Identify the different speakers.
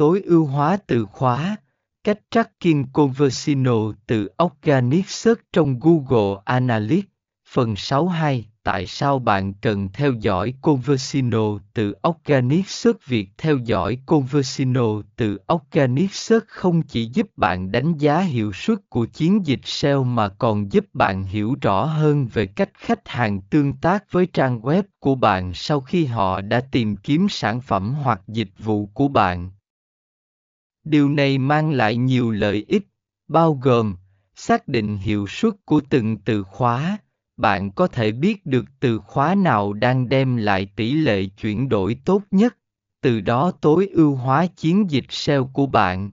Speaker 1: tối ưu hóa từ khóa. Cách tracking conversino từ Organic Search trong Google Analytics. Phần 62 Tại sao bạn cần theo dõi Conversino từ Organic Search Việc theo dõi Conversino từ Organic Search không chỉ giúp bạn đánh giá hiệu suất của chiến dịch SEO mà còn giúp bạn hiểu rõ hơn về cách khách hàng tương tác với trang web của bạn sau khi họ đã tìm kiếm sản phẩm hoặc dịch vụ của bạn. Điều này mang lại nhiều lợi ích, bao gồm xác định hiệu suất của từng từ khóa, bạn có thể biết được từ khóa nào đang đem lại tỷ lệ chuyển đổi tốt nhất, từ đó tối ưu hóa chiến dịch SEO của bạn.